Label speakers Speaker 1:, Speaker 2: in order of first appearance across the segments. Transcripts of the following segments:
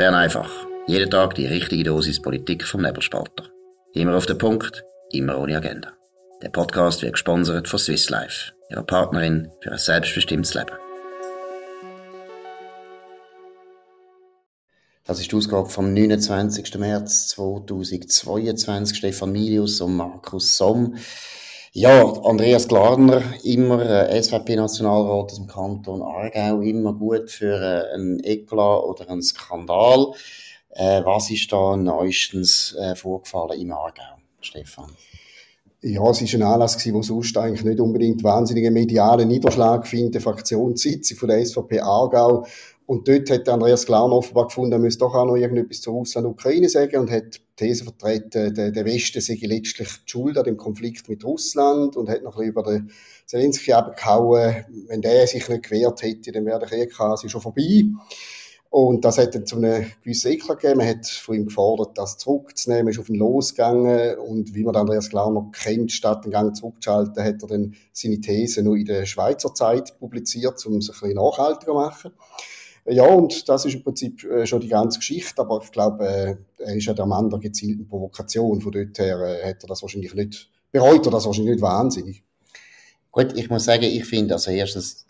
Speaker 1: Bern einfach. Jeden Tag die richtige Dosis Politik vom Nebelspalter. Immer auf den Punkt, immer ohne Agenda. Der Podcast wird gesponsert von Swiss Life, ihrer Partnerin für ein selbstbestimmtes Leben. Das ist die Ausgabe vom 29. März 2022. Stefan Milius und Markus Somm. Ja, Andreas Glarner, immer äh, SVP-Nationalrat aus dem Kanton Aargau, immer gut für äh, einen Eklat oder einen Skandal. Äh, was ist da neuestens vorgefallen im Aargau, Stefan?
Speaker 2: Ja, es war ein Anlass, der sonst eigentlich nicht unbedingt wahnsinnigen medialen Niederschlag findet. Fraktionssitzung von der SVP Aargau und dort hat Andreas Glarner offenbar gefunden, er müsse doch auch noch irgendetwas zu Russland und Ukraine sagen und hat die These vertreten, der, der Westen sei letztlich die Schuld an dem Konflikt mit Russland und hat noch ein bisschen über den Zelensky abgehauen, wenn der sich nicht gewehrt hätte, dann wäre der Krieg quasi schon vorbei. Und das hat dann zu einem gewissen Eklat gegeben. Man hat von ihm gefordert, das zurückzunehmen, ist auf ihn losgegangen. Und wie man Andreas Glarner kennt, statt den Gang zurückzuschalten, hat er dann seine These nur in der Schweizer Zeit publiziert, um es ein bisschen nachhaltiger zu machen. Ja, und das ist im Prinzip äh, schon die ganze Geschichte, aber ich glaube, äh, er ist ja der Mann der gezielten Provokation. Von dort her äh, hat er das wahrscheinlich nicht, bereut er das wahrscheinlich nicht wahnsinnig.
Speaker 1: Gut, ich muss sagen, ich finde, also erstens,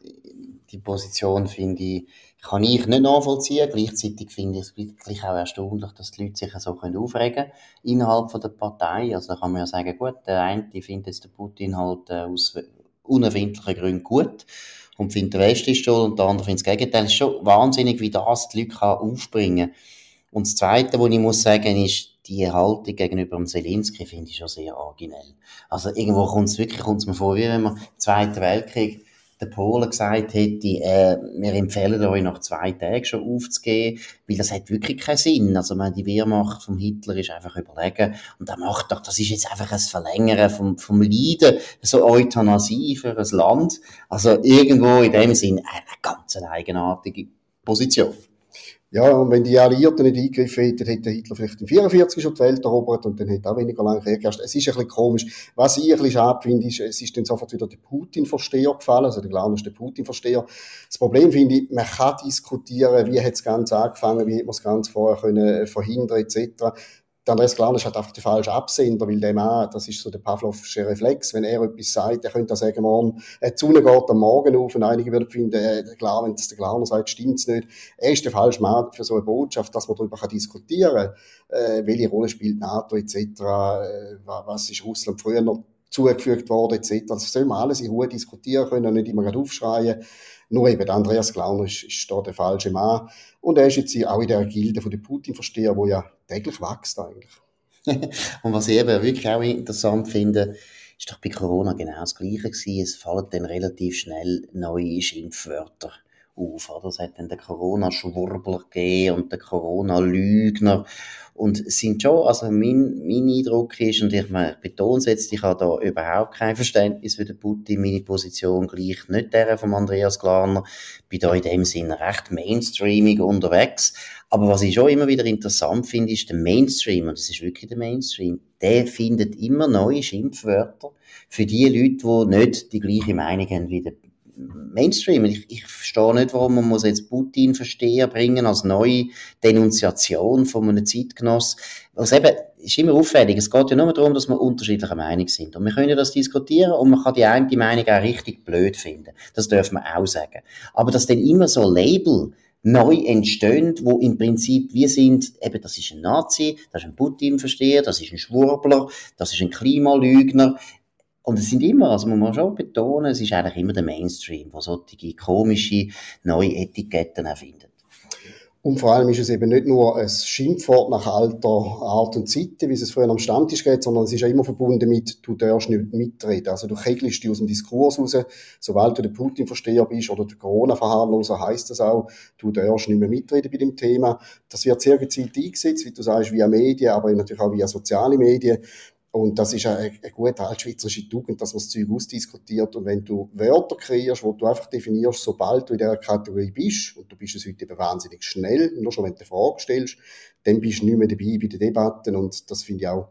Speaker 1: die Position finde ich, kann ich nicht nachvollziehen. Gleichzeitig finde ich es wirklich auch erstaunlich, dass die Leute sich so können aufregen können innerhalb von der Partei. Also da kann man ja sagen, gut, der eine findet jetzt den Putin halt aus unerfindlichen Gründen gut und findet der Rest ist schuld und der andere findet das Gegenteil. Es ist schon wahnsinnig, wie das die Leute kann aufbringen kann. Und das Zweite, was ich muss sagen, ist, die Haltung gegenüber dem Zelensky finde ich schon sehr originell. Also irgendwo kommt es wirklich kommt's mir vor, wie wenn man im Zweiten Weltkrieg der Polen gesagt hätte, äh, wir empfehlen euch nach zwei Tagen schon aufzugehen, weil das hat wirklich keinen Sinn. Also, meine, die Wehrmacht vom Hitler ist einfach überlegen und er macht doch, das ist jetzt einfach ein Verlängern vom, vom Leiden, so Euthanasie für ein Land. Also, irgendwo in dem Sinn eine ganz eigenartige Position.
Speaker 2: Ja, und wenn die Alliierten nicht eingegriffen hätten, hätte Hitler vielleicht in 44 schon die Welt erobert und dann hätte auch weniger lange Krieg. Es ist ein bisschen komisch. Was ich ein bisschen schade finde, ist, es ist dann sofort wieder der Putin-Versteher gefallen, also der klarste Putin-Versteher. Das Problem finde ich, man kann diskutieren, wie hat das Ganze angefangen, wie hat man das Ganze vorher können verhindern, etc der Andreas Glarner ist halt einfach der falsche Absender, weil der Mann, das ist so der Pavlovsche Reflex, wenn er etwas sagt, er könnte sagen, morgen, äh, die Sonne geht am Morgen auf und einige würden finden, äh, klar, wenn das der Glarner sagt, stimmt's nicht. Er ist der falsche Mann für so eine Botschaft, dass man darüber kann diskutieren kann, äh, welche Rolle spielt NATO etc., äh, was ist Russland früher noch zugefügt worden etc. Das soll man alles in Ruhe diskutieren können nicht immer gerade aufschreien. Nur eben, Andreas Glauner ist, ist da der falsche Mann. Und er ist jetzt auch in der Gilde von den Putin-Versteher, wo ja täglich wächst eigentlich.
Speaker 1: und was ich eben wirklich auch interessant finde, ist doch bei Corona genau das Gleiche gewesen. Es fallen dann relativ schnell neue Schimpfwörter auf. Oder? Es hat dann den Corona-Schwurbler gegeben und den Corona-Lügner. Und es sind schon, also mein, mein Eindruck ist, und ich, ich betone es jetzt, ich habe da überhaupt kein Verständnis für den Putin, meine Position gleich nicht der von Andreas Glarner, bin da in dem Sinne recht mainstreamig unterwegs. Aber was ich schon immer wieder interessant finde, ist der Mainstream, und das ist wirklich der Mainstream, der findet immer neue Schimpfwörter für die Leute, die nicht die gleiche Meinung haben wie der Mainstream. Ich, ich verstehe nicht, warum man muss jetzt Putin verstehen bringen als neue Denunziation von einem Zeitgenoss. Also eben, ist immer auffällig. Es geht ja nur darum, dass wir unterschiedlicher Meinung sind. Und wir können das diskutieren und man kann die eine Meinung auch richtig blöd finden. Das dürfen wir auch sagen. Aber dass dann immer so Label neu entstehen, wo im Prinzip wir sind, eben, das ist ein Nazi, das ist ein Putin-Versteher, das ist ein Schwurbler, das ist ein Klimalügner. Und es sind immer, also man muss schon betonen, es ist eigentlich immer der Mainstream, der solche komische neue Etiketten erfindet.
Speaker 2: Und vor allem ist es eben nicht nur ein Schimpfwort nach alter Art und Zeit, wie es früher am Stammtisch geht, sondern es ist ja immer verbunden mit, du darfst nicht mitreden. Also du kegelst dich aus dem Diskurs raus. Sobald du der Putin-Versteher bist oder der Corona-Verharmloser, heisst das auch, du darfst nicht mehr mitreden bei dem Thema. Das wird sehr gezielt eingesetzt, wie du sagst, via Medien, aber natürlich auch via soziale Medien. Und das ist eine, eine gute altschweizerische Tugend, dass man das Zeug ausdiskutiert. Und wenn du Wörter kreierst, wo du einfach definierst, sobald du in dieser Kategorie bist, und du bist es heute eben wahnsinnig schnell, nur schon wenn du eine Frage stellst, dann bist du nicht mehr dabei bei den Debatten. Und das finde ich auch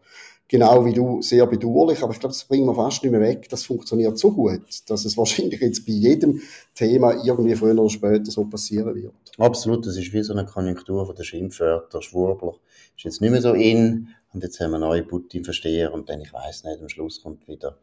Speaker 2: genau wie du, sehr bedauerlich, aber ich glaube, das bringen wir fast nicht mehr weg. Das funktioniert so gut, dass es wahrscheinlich jetzt bei jedem Thema irgendwie früher oder später so passieren wird.
Speaker 1: Absolut, das ist wie so eine Konjunktur von der Schimpfwörter, Schwurbler. Ist jetzt nicht mehr so in und jetzt haben wir neue Putin-Versteher und dann, ich weiß nicht, am Schluss kommt wieder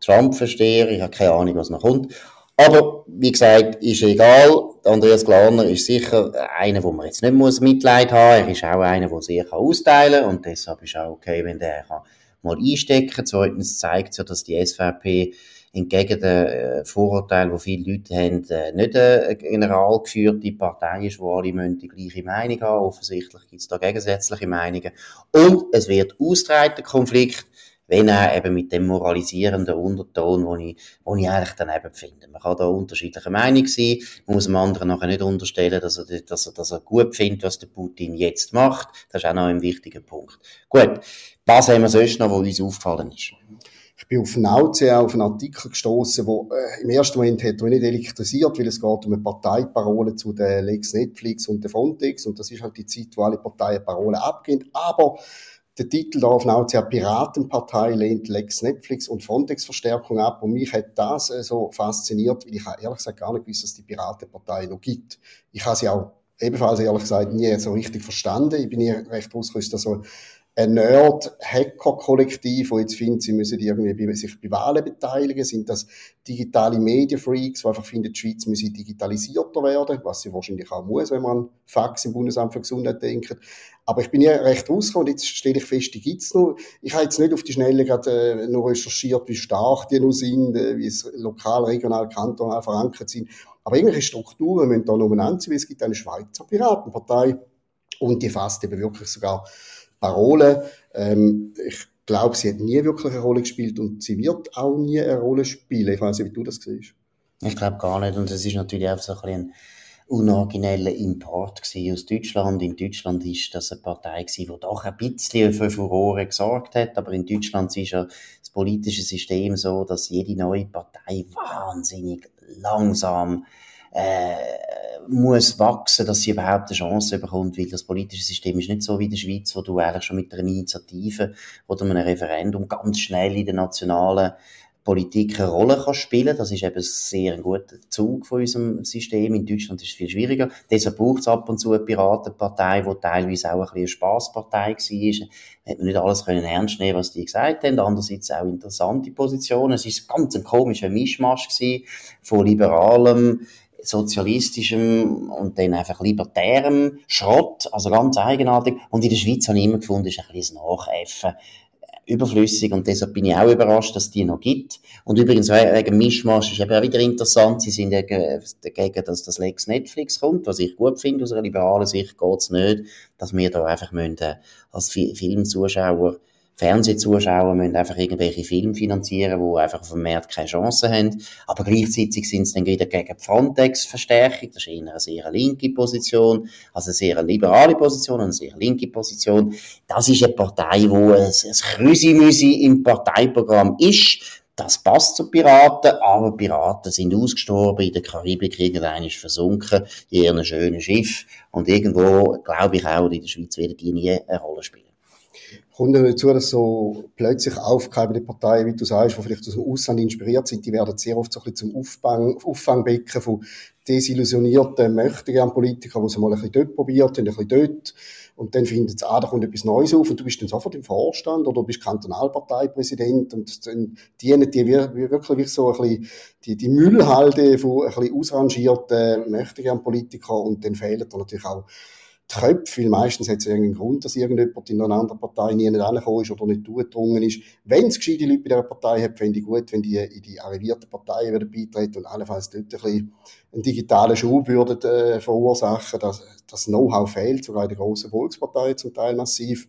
Speaker 1: Trump-Versteher. Ich habe keine Ahnung, was noch kommt. Aber, wie gesagt, ist egal. Andreas Glarner ist sicher einer, wo man jetzt nicht muss Mitleid haben. Er ist auch einer, der sehr austeilen kann. Und deshalb ist auch okay, wenn der kann mal einstecken. Zweitens zeigt es ja, dass die SVP entgegen den äh, Vorurteilen, die viele Leute haben, äh, nicht eine general geführte Partei ist, wo alle die gleiche Meinung haben. Offensichtlich gibt es da gegensätzliche Meinungen. Und es wird austreten, der Konflikt wenn er eben mit dem moralisierenden Unterton, wo ich, wo ich eigentlich daneben finde. Man kann da unterschiedlicher Meinung sein, man muss dem anderen nachher nicht unterstellen, dass er, dass er, dass er gut findet, was der Putin jetzt macht. Das ist auch noch ein wichtiger Punkt. Gut, was haben wir sonst noch, was uns aufgefallen ist?
Speaker 2: Ich bin auf Nauze auf einen Artikel gestoßen, wo äh, im ersten Moment hat mich nicht elektrisiert, weil es geht um eine Parteiparole zu der Lex Netflix und der Frontex und das ist halt die Zeit, wo alle Parteien Parolen abgehen. Aber der Titel da auf Nauzia Piratenpartei lehnt Lex Netflix und Frontex-Verstärkung ab. Und mich hat das äh, so fasziniert, weil ich ehrlich gesagt gar nicht gewusst, dass die Piratenpartei noch gibt. Ich habe sie auch ebenfalls ehrlich gesagt nie so richtig verstanden. Ich bin hier recht ausgerüstet, so ein Nerd-Hacker-Kollektiv, wo jetzt findet, sie müssen irgendwie sich bei Wahlen beteiligen, sind das digitale Medienfreaks, die einfach finden, die Schweiz müsse digitalisierter werden, was sie wahrscheinlich auch muss, wenn man an Fax im Bundesamt für Gesundheit denkt. Aber ich bin ja recht rausgekommen, jetzt stelle ich fest, die gibt's noch. Ich habe jetzt nicht auf die Schnelle gerade äh, nur recherchiert, wie stark die noch sind, äh, wie es lokal, regional, kantonal verankert sind. Aber irgendwelche Strukturen müssen da noch sein, weil es gibt eine Schweizer Piratenpartei und die fasst eben wirklich sogar Parole. Ähm, ich glaube, sie hat nie wirklich eine Rolle gespielt und sie wird auch nie eine Rolle spielen. Ich weiß nicht, wie du das siehst.
Speaker 1: Ich glaube gar nicht. Und es ist natürlich auch so ein, ein unorigineller Import aus Deutschland. In Deutschland ist das eine Partei die doch ein bisschen für Furore gesorgt hat. Aber in Deutschland ist ja das politische System so, dass jede neue Partei wahnsinnig langsam äh, muss wachsen, dass sie überhaupt eine Chance bekommt, weil das politische System ist nicht so wie in der Schweiz, wo du eigentlich schon mit einer Initiative oder einem Referendum ganz schnell in der nationalen Politik eine Rolle kann spielen. Das ist eben sehr ein guter Zug von unserem System. In Deutschland ist es viel schwieriger. Deshalb braucht es ab und zu eine Piratenpartei, die teilweise auch ein bisschen eine Spasspartei war. Hat man nicht alles können ernst nehmen, was die gesagt haben. Andererseits auch interessante Positionen. Es ganz ein komischer Mischmasch von liberalem, sozialistischem und dann einfach libertärem Schrott, also ganz eigenartig. Und in der Schweiz habe ich immer gefunden, ist ein bisschen Nachäffen überflüssig und deshalb bin ich auch überrascht, dass die noch gibt. Und übrigens wegen Mischmasch ist eben auch wieder interessant, sie sind dagegen, dass das Lex Netflix kommt, was ich gut finde, aus einer liberalen Sicht geht es nicht, dass wir da einfach müssen, äh, als Filmzuschauer Fernsehzuschauer müssen einfach irgendwelche Filme finanzieren, die einfach auf dem Markt keine Chance haben. Aber gleichzeitig sind sie dann wieder gegen die Frontex-Verstärkung. Das ist eher eine sehr linke Position, also eine sehr liberale Position und eine sehr linke Position. Das ist eine Partei, wo ein, ein Krüsimüsi im Parteiprogramm ist. Das passt zu Piraten, aber Piraten sind ausgestorben, in der Karibik irgendein ist versunken, in ihrem schönen Schiff. Und irgendwo, glaube ich auch, in der Schweiz werden die nie eine Rolle spielen
Speaker 2: kommt ja dazu, dass so plötzlich aufkeimende Parteien, wie du sagst, die vielleicht aus dem Ausland inspiriert sind, die werden sehr oft so ein bisschen zum Auffang, Auffangbecken von desillusionierten Möchtegern-Politikern, die es mal ein bisschen dort probiert haben, ein bisschen dort. Und dann findet es, ah, da kommt etwas Neues auf. Und du bist dann sofort im Vorstand oder du bist Kantonalparteipräsident. Und dann dienen die wirklich so ein bisschen die, die Müllhalde von ein bisschen ausrangierten Möchtegern-Politikern und dann fehlen da natürlich auch Köpfe, meistens hat es irgendeinen Grund, dass irgendjemand in einer anderen Partei nie nicht angekommen ist oder nicht zugedrungen ist. Wenn es gescheite Leute bei dieser Partei hat, fände ich gut, wenn die in die arrivierten Parteien wieder beitreten und allenfalls dort ein bisschen einen digitalen Schub würden, äh, verursachen. Das, das Know-how fehlt, sogar in der grossen Volkspartei zum Teil massiv.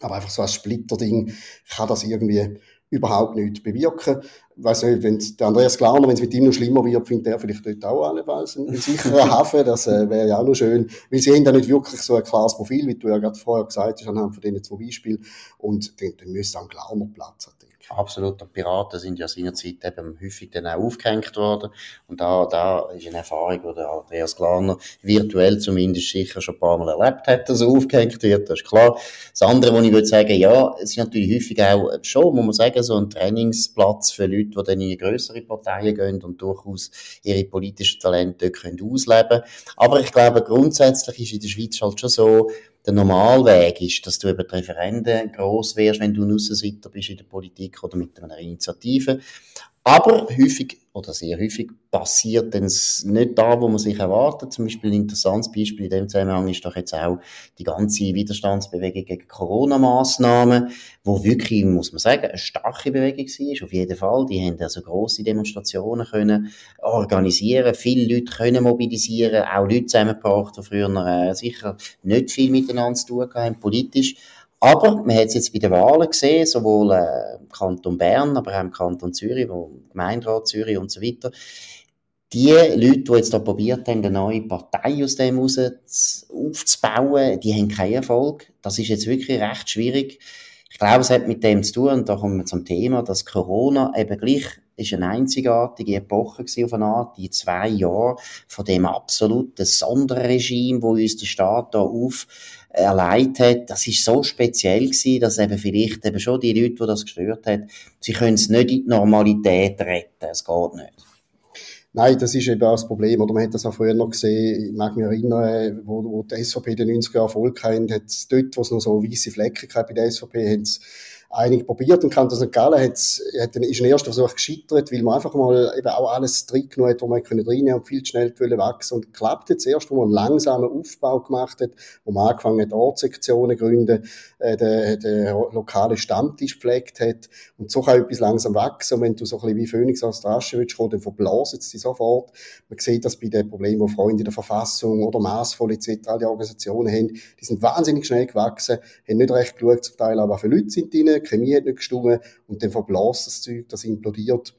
Speaker 2: Aber einfach so als Splitterding kann das irgendwie überhaupt nichts bewirken. Weiß nicht, wenn der Andreas Glauner, wenn es mit ihm noch schlimmer wird, findet er vielleicht dort auch allenfalls einen, einen sicheren Hafen. Das äh, wäre ja auch noch schön. Weil sie haben da nicht wirklich so ein klares Profil, wie du ja gerade vorher gesagt hast, anhand von diesen zwei Beispielen. Und dann, dann müsste auch ein Glauner Platz haben, denke
Speaker 1: Absolut. Die Piraten sind ja seinerzeit eben häufig dann auch aufgehängt worden. Und da, da ist eine Erfahrung, die der Andreas Glaner virtuell zumindest sicher schon ein paar Mal erlebt hat, dass er aufgehängt wird. Das ist klar. Das andere, was ich würde sagen, ja, es ist natürlich häufig auch schon, muss man sagen, so ein Trainingsplatz für Leute, die dann in größere Parteien gehen und durchaus ihre politischen Talente dort ausleben können. Aber ich glaube, grundsätzlich ist in der Schweiz halt schon so, der Normalweg ist, dass du über die Referenden gross wirst, wenn du ein Aussenseiter bist in der Politik oder mit einer Initiative. Aber häufig oder sehr häufig passiert dann nicht da, wo man sich erwartet. Zum Beispiel ein interessantes Beispiel in dem Zusammenhang ist doch jetzt auch die ganze Widerstandsbewegung gegen Corona-Massnahmen, wo wirklich, muss man sagen, eine starke Bewegung war, auf jeden Fall. Die haben also grosse Demonstrationen können organisieren, viele Leute können mobilisieren, auch Leute zusammengebracht, die früher äh, sicher nicht viel miteinander zu tun haben, politisch. Aber man hat es jetzt bei den Wahlen gesehen, sowohl äh, im Kanton Bern, aber auch im Kanton Zürich, wo Gemeinderat Zürich und so weiter. Die Leute, die jetzt da probiert haben, eine neue Partei aus dem heraus aufzubauen, die haben keinen Erfolg. Das ist jetzt wirklich recht schwierig. Ich glaube, es hat mit dem zu tun, und da kommen wir zum Thema, dass Corona eben gleich ist eine einzigartige Epoche auf eine Art, die zwei Jahre von dem absoluten Sonderregime, wo uns der Staat da auf erleidet hat, das ist so speziell gewesen, dass eben vielleicht eben schon die Leute, die das gestört hat, sie können es nicht in die Normalität retten. Es geht nicht.
Speaker 2: Nein, das ist eben auch das Problem. Oder man hat das auch früher noch gesehen, ich mag mich erinnern, wo, wo die SVP den 90er Jahren Erfolg hatte, hat dort, wo es noch so weiße Flecken gab bei der SVP, haben einige probiert und Kanton St. Gallen hat, hat ist ein erster Versuch gescheitert, weil man einfach mal eben auch alles drin genommen hat, wo man können reinnehmen und viel schnell wachsen und klappt jetzt erst, wo man einen langsamen Aufbau gemacht hat, wo man angefangen hat, Ortssektionen zu gründen, äh, den, den lokalen Stammtisch gepflegt hat und so kann etwas langsam wachsen und wenn du so ein bisschen wie Phoenix aus der Asche willst kommen, dann verblasen sie sofort. Man sieht das bei den Problemen, die Freunde der Verfassung oder Massvoll etc. all die Organisationen haben, die sind wahnsinnig schnell gewachsen, haben nicht recht geschaut zum Teil, aber für Leute sind drin, Chemie hat nicht gestimmt und dann verblasst das Zeug, das implodiert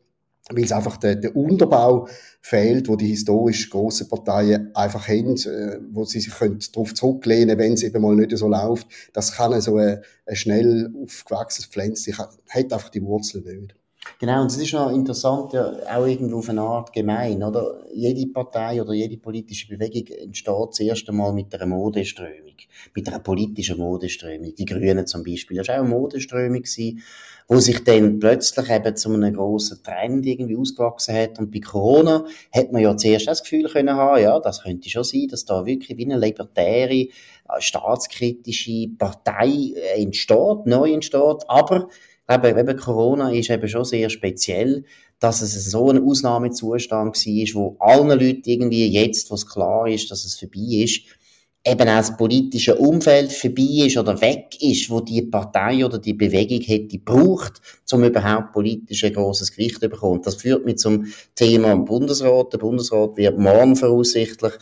Speaker 2: weil es einfach der, der Unterbau fehlt, wo die historisch grossen Parteien einfach haben, äh, wo sie sich darauf zurücklehnen wenn es eben mal nicht so läuft. Das kann so ein, ein schnell aufgewachsenes Pflänzchen, hat einfach die Wurzeln nicht.
Speaker 1: Genau, und es ist noch interessant, ja, auch irgendwo auf eine Art gemein, oder? Jede Partei oder jede politische Bewegung entsteht das erste Mal mit einer Modeströmung, mit einer politischen Modeströmung. Die Grünen zum Beispiel, das war auch eine Modeströmung, gewesen, wo sich dann plötzlich eben zu einem grossen Trend irgendwie ausgewachsen hat. Und bei Corona hat man ja zuerst das Gefühl können haben, ja, das könnte schon sein, dass da wirklich wie eine libertäre, äh, staatskritische Partei äh, entsteht, neu entsteht, aber eben, eben Corona ist eben schon sehr speziell, dass es so ein Ausnahmezustand war, wo allen Leuten irgendwie jetzt, was klar ist, dass es vorbei ist, eben auch das politische Umfeld vorbei ist oder weg ist, wo die Partei oder die Bewegung hätte braucht, um überhaupt politisch ein grosses Gewicht zu bekommen. Das führt mich zum Thema Bundesrat. Der Bundesrat wird morgen voraussichtlich,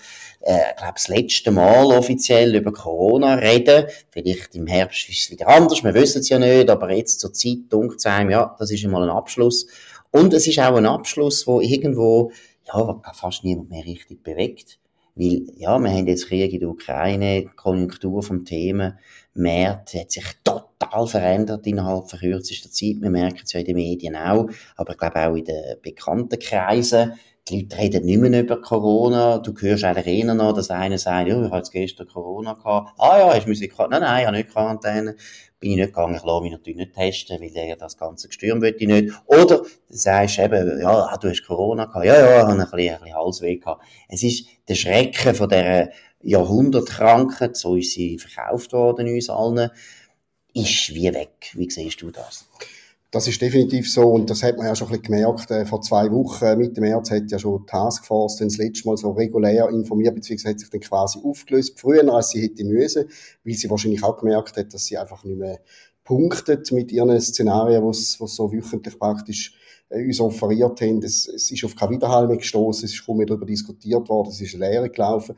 Speaker 1: äh, glaube, das letzte Mal offiziell über Corona reden. Vielleicht im Herbst ist es wieder anders, wir wissen es ja nicht, aber jetzt zur Zeit es einem, ja, das ist einmal ein Abschluss. Und es ist auch ein Abschluss, wo irgendwo, ja, fast niemand mehr richtig bewegt. Weil, ja, wir haben jetzt Krieg in der Ukraine, die Konjunktur vom Thema, März hat sich total verändert innerhalb von kürzester Zeit. Wir merken es ja in den Medien auch, aber ich glaube auch in den bekannten Kreisen. Die Leute reden nicht mehr über Corona. Du hörst eigentlich eher noch, dass einer sagt, ja, ich habe gestern Corona gehabt. Ah ja, hast du Musik gehabt? Nein, nein, ich habe nicht Quarantäne bin ich nicht gegangen, ich lasse mich natürlich nicht testen, weil der das ganze Gestürm will ich nicht. Oder du sagst eben, ja, ah, du hast Corona gehabt, ja, ja, ich habe ein bisschen, ein bisschen Halsweh gehabt. Es ist der Schrecken von dieser Jahrhundertkrankheit, so ist sie verkauft worden uns allen, ist wie weg. Wie siehst du das?
Speaker 2: Das ist definitiv so und das hat man ja schon ein bisschen gemerkt. Äh, vor zwei Wochen, äh, Mitte März, hat ja schon die Taskforce dann das letzte Mal so regulär informiert, beziehungsweise hat sich dann quasi aufgelöst, früher als sie hätte müssen, weil sie wahrscheinlich auch gemerkt hat, dass sie einfach nicht mehr punktet mit ihren Szenarien, was so wöchentlich praktisch äh, uns offeriert haben. Es, es ist auf keine Widerhall mehr gestoßen, es ist kaum mehr darüber diskutiert worden, es ist leer gelaufen.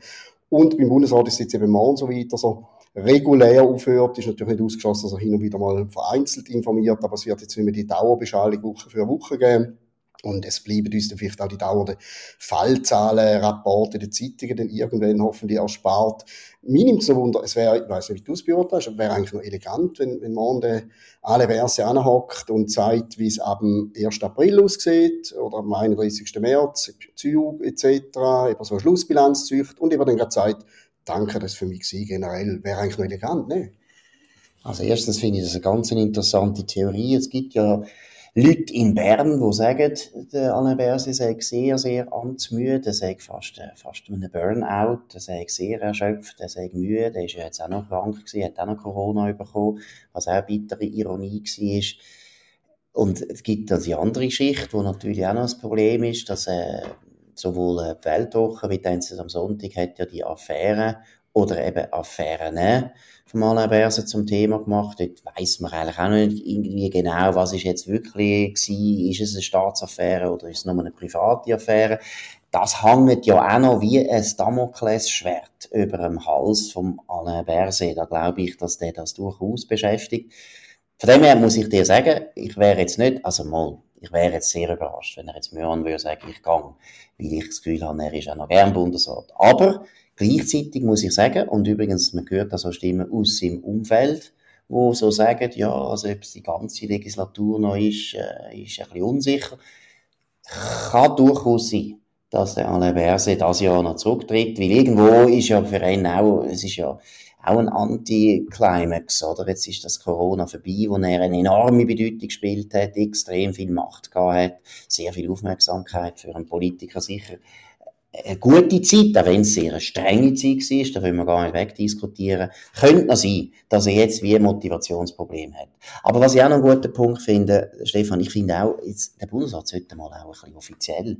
Speaker 2: Und beim Bundesrat ist es jetzt eben morgen so weiter so, regulär aufhört, ist natürlich nicht ausgeschlossen, dass er hin und wieder mal vereinzelt informiert, aber es wird jetzt nicht mehr die Dauerbeschallung Woche für Woche geben. Und es bleiben uns dann vielleicht auch die dauernden Fallzahlen, Rapporte der Zeitungen dann irgendwann hoffentlich erspart. Mir nimmt es so Wunder, es wäre, ich weiß nicht, wie du es beurteilst, aber wäre eigentlich noch elegant, wenn, wenn man alle Verse anhockt und zeigt, wie es ab dem 1. April aussieht oder am 31. März, Zug etc., über so eine Schlussbilanz zücht und über dann gerade sagt, danke, das für mich gewesen, generell, wäre eigentlich noch elegant, ne?
Speaker 1: Also erstens finde ich das eine ganz interessante Theorie. Es gibt ja Leute in Bern, die sagen, der Alain Berset sei sehr, sehr amtsmüde, er sei fast, äh, fast einem Burnout, er sei sehr erschöpft, er sei müde, er ist ja jetzt auch noch krank gewesen, hat auch noch Corona bekommen, was auch eine bittere Ironie war. Und es gibt dann die andere Schicht, wo natürlich auch noch das Problem ist, dass äh, sowohl die Weltwoche wie die am Sonntag hat ja die Affäre oder eben Affären vom Alain Berset zum Thema gemacht. Dort weiss man eigentlich auch nicht irgendwie genau, was ist jetzt wirklich gewesen. Ist es eine Staatsaffäre oder ist es nur eine private Affäre? Das hängt ja auch noch wie ein Damoklesschwert über dem Hals vom Alain Berset. Da glaube ich, dass der das durchaus beschäftigt. Von dem her muss ich dir sagen, ich wäre jetzt nicht, also mal, ich wäre jetzt sehr überrascht, wenn er jetzt mir an würde sagen, ich gehe, weil ich das Gefühl habe, er ist auch noch gern Bundesrat. Aber Gleichzeitig muss ich sagen, und übrigens, man hört das auch Stimmen aus seinem Umfeld, wo so sagen, ja, also ob es die ganze Legislatur noch ist, äh, ist ein bisschen unsicher. Kann durchaus sein, dass der Alain Berset das Jahr noch zurücktritt, weil irgendwo ist ja für ihn auch, es ist ja auch ein Anti-Climax, oder? Jetzt ist das Corona vorbei, wo er eine enorme Bedeutung gespielt hat, extrem viel Macht gehabt hat, sehr viel Aufmerksamkeit für einen Politiker sicher eine gute Zeit, auch wenn es sehr eine strenge Zeit war, da wollen wir gar nicht wegdiskutieren, könnte noch sein, dass er jetzt wie ein Motivationsproblem hat. Aber was ich auch noch einen guten Punkt finde, Stefan, ich finde auch, jetzt, der Bundesrat sollte mal auch ein bisschen offiziell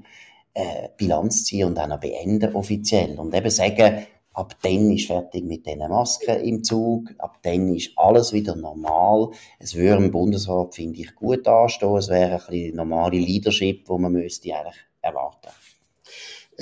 Speaker 1: äh, Bilanz ziehen und auch noch beenden offiziell und eben sagen, ab dann ist fertig mit diesen Masken im Zug, ab dann ist alles wieder normal. Es würde im Bundesrat, finde ich, gut anstehen, es wäre ein bisschen normale Leadership, wo man müsste eigentlich erwarten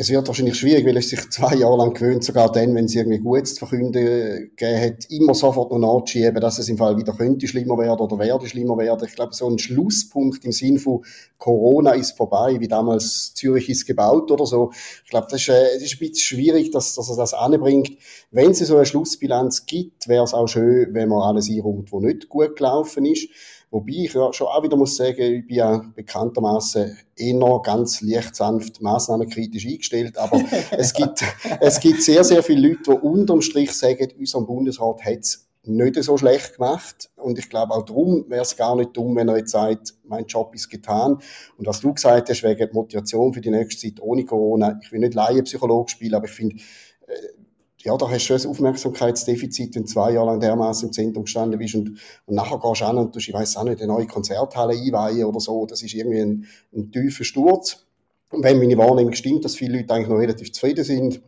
Speaker 2: es wird wahrscheinlich schwierig, weil es sich zwei Jahre lang gewöhnt, sogar dann, wenn es irgendwie Gutes zu verkünden gegeben hat, immer sofort noch nachzuschieben, dass es im Fall wieder könnte schlimmer werden oder werde schlimmer werden. Ich glaube, so ein Schlusspunkt im Sinn von Corona ist vorbei, wie damals Zürich ist gebaut oder so. Ich glaube, das ist, äh, das ist ein bisschen schwierig, dass, dass er das anbringt. Wenn es so eine Schlussbilanz gibt, wäre es auch schön, wenn man alles einräumt, was nicht gut gelaufen ist. Wobei ich ja schon auch wieder muss sagen, ich bin ja bekanntermaßen eher ganz leicht sanft massnahmenkritisch eingestellt, aber es gibt, es gibt sehr, sehr viele Leute, die unterm Strich sagen, unser Bundesrat hat es nicht so schlecht gemacht. Und ich glaube, auch darum wäre es gar nicht dumm, wenn er jetzt sagt, mein Job ist getan. Und was du gesagt hast, wegen Motivation für die nächste Zeit ohne Corona, ich will nicht Laienpsychologe spielen, aber ich finde, äh, ja, da hast du ein Aufmerksamkeitsdefizit, wenn du zwei Jahre lang dermaßen im Zentrum gestanden bist und, und nachher gehst du an und du, ich weiß auch nicht, eine neue Konzerthalle einweihen oder so. Das ist irgendwie ein, ein tiefer Sturz. Und wenn meine Wahrnehmung stimmt, dass viele Leute eigentlich noch relativ zufrieden sind,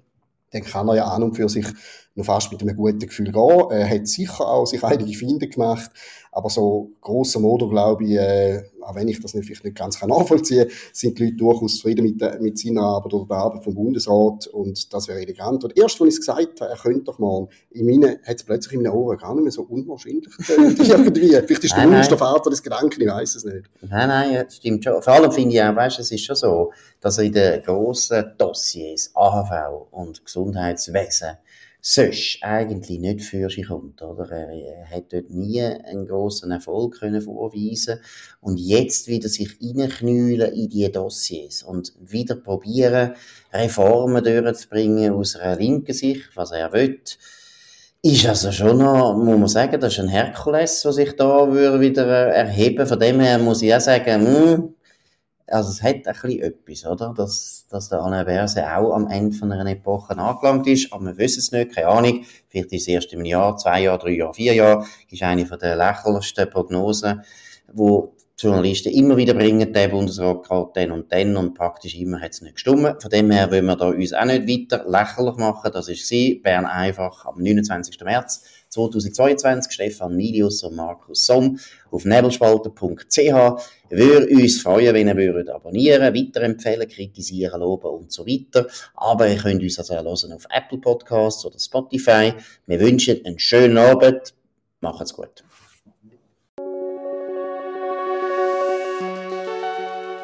Speaker 2: dann kann er ja an und für sich noch fast mit einem guten Gefühl gehen. Er hat sicher auch sich einige Finde gemacht, aber so grosser Modo, glaube ich, äh, auch wenn ich das nicht, vielleicht nicht ganz nachvollziehen kann, sind die Leute durchaus zufrieden mit, der, mit seiner Arbeit oder der Arbeit vom Bundesrat und das wäre elegant. Und erst, als ich es gesagt habe, er könnte doch mal, in meinen, hat es plötzlich in meinen Ohren gar nicht mehr so unwahrscheinlich irgendwie. Vielleicht ist der der Vater des Gedanken, ich weiß es nicht.
Speaker 1: Nein, nein, das stimmt schon. Vor allem finde ich auch, weißt, es ist schon so, dass in den grossen Dossiers AHV und Gesundheitswesen sonst eigentlich nicht für sich kommt, oder? Er hat dort nie einen grossen Erfolg können vorweisen und jetzt wieder sich reinknüllen in die Dossiers und wieder probieren, Reformen durchzubringen aus einer linken Sicht, was er will, ist also schon noch, muss man sagen, das ist ein Herkules, der sich da würde wieder erheben. Von dem her muss ich auch sagen, mh, hm, also es hat ein bisschen etwas, oder? Dass, dass der Alain auch am Ende von einer Epoche angelangt ist, aber wir wissen es nicht, keine Ahnung. Vielleicht ist es erst im Jahr, zwei Jahre, drei Jahre, vier Jahre, ist eine von der lächerlichsten Prognosen, wo Journalisten immer wieder bringen, der Bundesrat geht dann und dann und praktisch immer hat es nicht gestimmt. Von dem her wollen wir da uns auch nicht weiter lächerlich machen. Das ist sie, Bern einfach am 29. März 2022. Stefan Milius und Markus Somm auf nebelspalter.ch. Würde uns freuen, wenn ihr würdet abonnieren, weiterempfehlen, kritisieren, loben und so weiter. Aber ihr könnt uns also hören auf Apple Podcasts oder Spotify. Wir wünschen einen schönen Abend. Macht's gut.